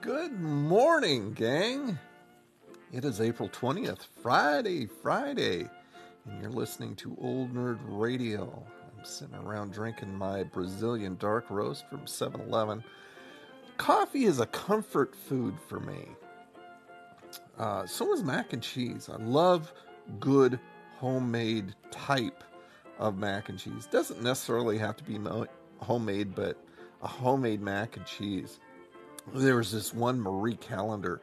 Good morning, gang. It is April 20th, Friday, Friday, and you're listening to Old Nerd Radio. I'm sitting around drinking my Brazilian dark roast from 7 Eleven. Coffee is a comfort food for me. Uh, so is mac and cheese. I love good homemade type of mac and cheese. Doesn't necessarily have to be homemade, but a homemade mac and cheese. There was this one Marie Callender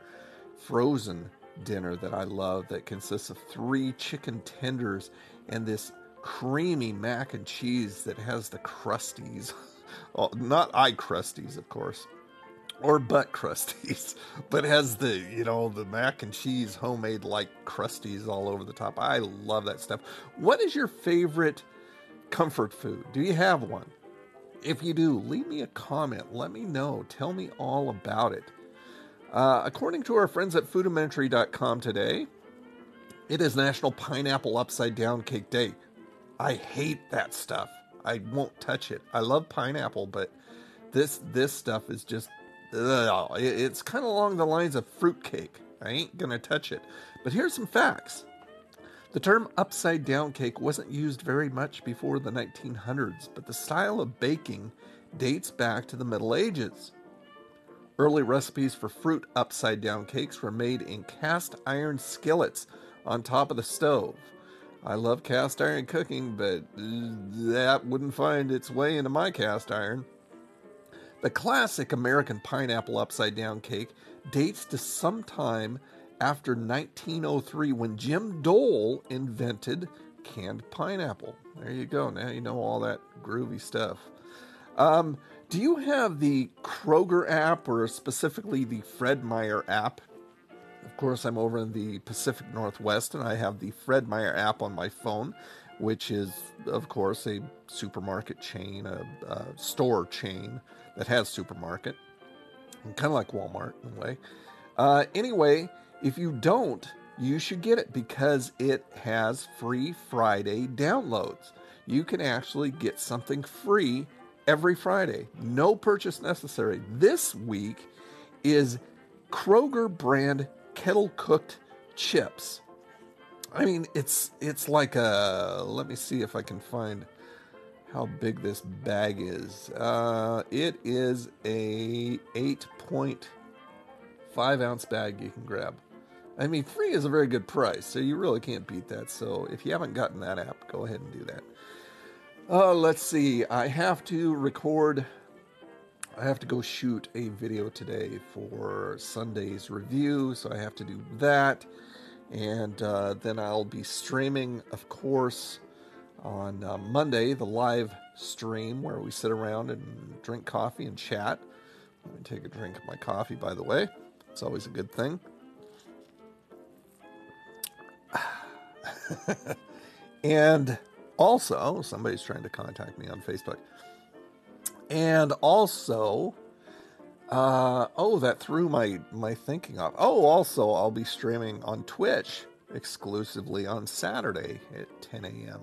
frozen dinner that I love that consists of three chicken tenders and this creamy mac and cheese that has the crusties. well, not eye crusties, of course, or butt crusties, but has the, you know, the mac and cheese homemade like crusties all over the top. I love that stuff. What is your favorite comfort food? Do you have one? If you do, leave me a comment. Let me know. Tell me all about it. Uh, according to our friends at Foodimentary.com today, it is National Pineapple Upside Down Cake Day. I hate that stuff. I won't touch it. I love pineapple, but this this stuff is just ugh, it's kind of along the lines of fruitcake. I ain't gonna touch it. But here's some facts. The term upside down cake wasn't used very much before the 1900s, but the style of baking dates back to the Middle Ages. Early recipes for fruit upside down cakes were made in cast iron skillets on top of the stove. I love cast iron cooking, but that wouldn't find its way into my cast iron. The classic American pineapple upside down cake dates to sometime after 1903 when Jim Dole invented canned pineapple. There you go. Now you know all that groovy stuff. Um, do you have the Kroger app or specifically the Fred Meyer app? Of course, I'm over in the Pacific Northwest and I have the Fred Meyer app on my phone, which is, of course, a supermarket chain, a, a store chain that has supermarket, kind of like Walmart in a way. Uh, anyway, if you don't, you should get it because it has free Friday downloads. You can actually get something free every Friday. No purchase necessary. This week is Kroger brand kettle cooked chips. I mean, it's it's like a let me see if I can find how big this bag is. Uh, it is a 8.5 ounce bag you can grab. I mean, free is a very good price, so you really can't beat that. So if you haven't gotten that app, go ahead and do that. Uh, let's see. I have to record. I have to go shoot a video today for Sunday's review, so I have to do that. And uh, then I'll be streaming, of course, on uh, Monday, the live stream where we sit around and drink coffee and chat. Let me take a drink of my coffee, by the way. It's always a good thing. and also, somebody's trying to contact me on Facebook. And also, uh, oh, that threw my my thinking off. Oh, also, I'll be streaming on Twitch exclusively on Saturday at 10 a.m.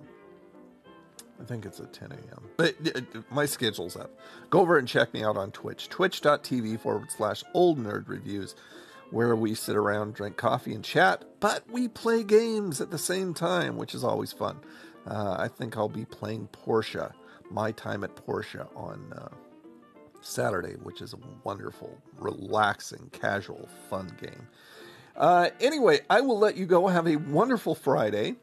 I think it's at 10 a.m. But uh, my schedule's up. Go over and check me out on Twitch, twitch.tv forward slash old nerd reviews, where we sit around, drink coffee, and chat, but we play games at the same time, which is always fun. Uh, I think I'll be playing Portia, my time at Portia on uh, Saturday, which is a wonderful, relaxing, casual, fun game. Uh, anyway, I will let you go. Have a wonderful Friday.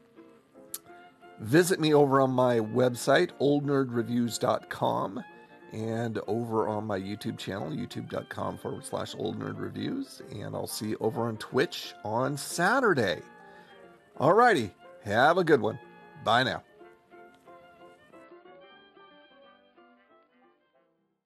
Visit me over on my website, oldnerdreviews.com, and over on my YouTube channel, youtube.com forward slash oldnerdreviews. And I'll see you over on Twitch on Saturday. Alrighty, have a good one. Bye now.